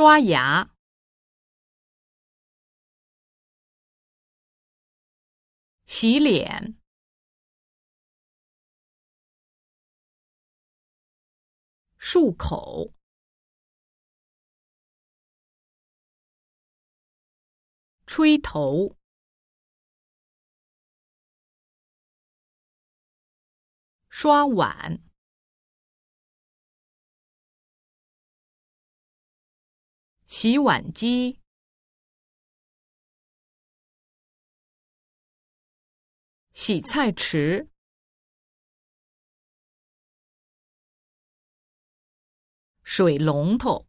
刷牙、洗脸、漱口、吹头、刷碗。洗碗机、洗菜池、水龙头、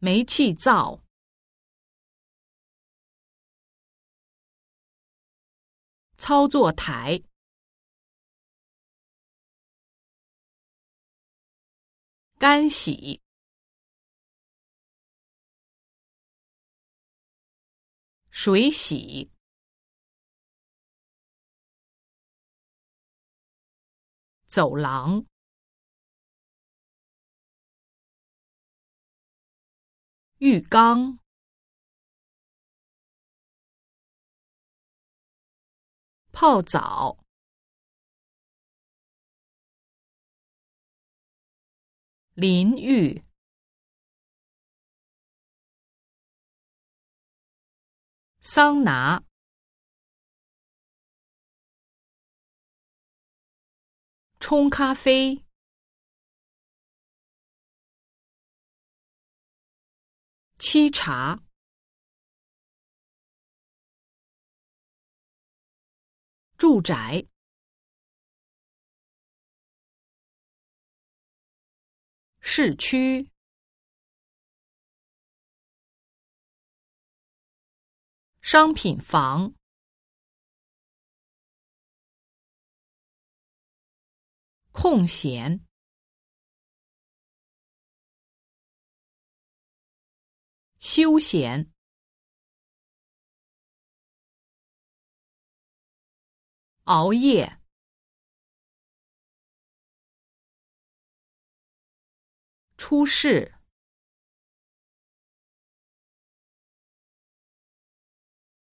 煤气灶、操作台。干洗、水洗、走廊、浴缸、泡澡。淋浴、桑拿、冲咖啡、沏茶、住宅。市区、商品房、空闲、休闲、熬夜。出事，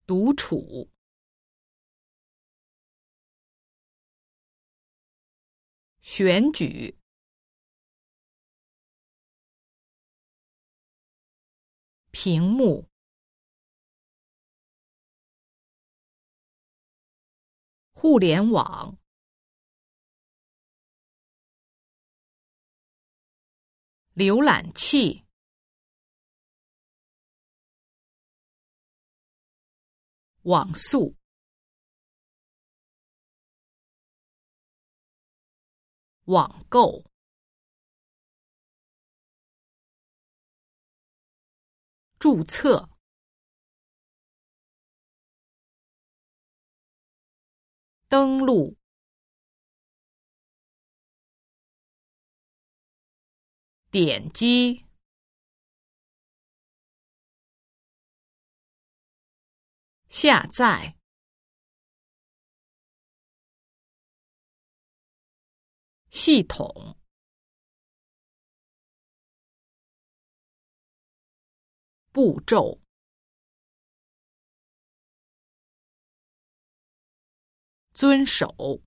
独处，选举，屏幕，互联网。浏览器、网速、网购、注册、登录。点击。下载。系统。步骤。遵守。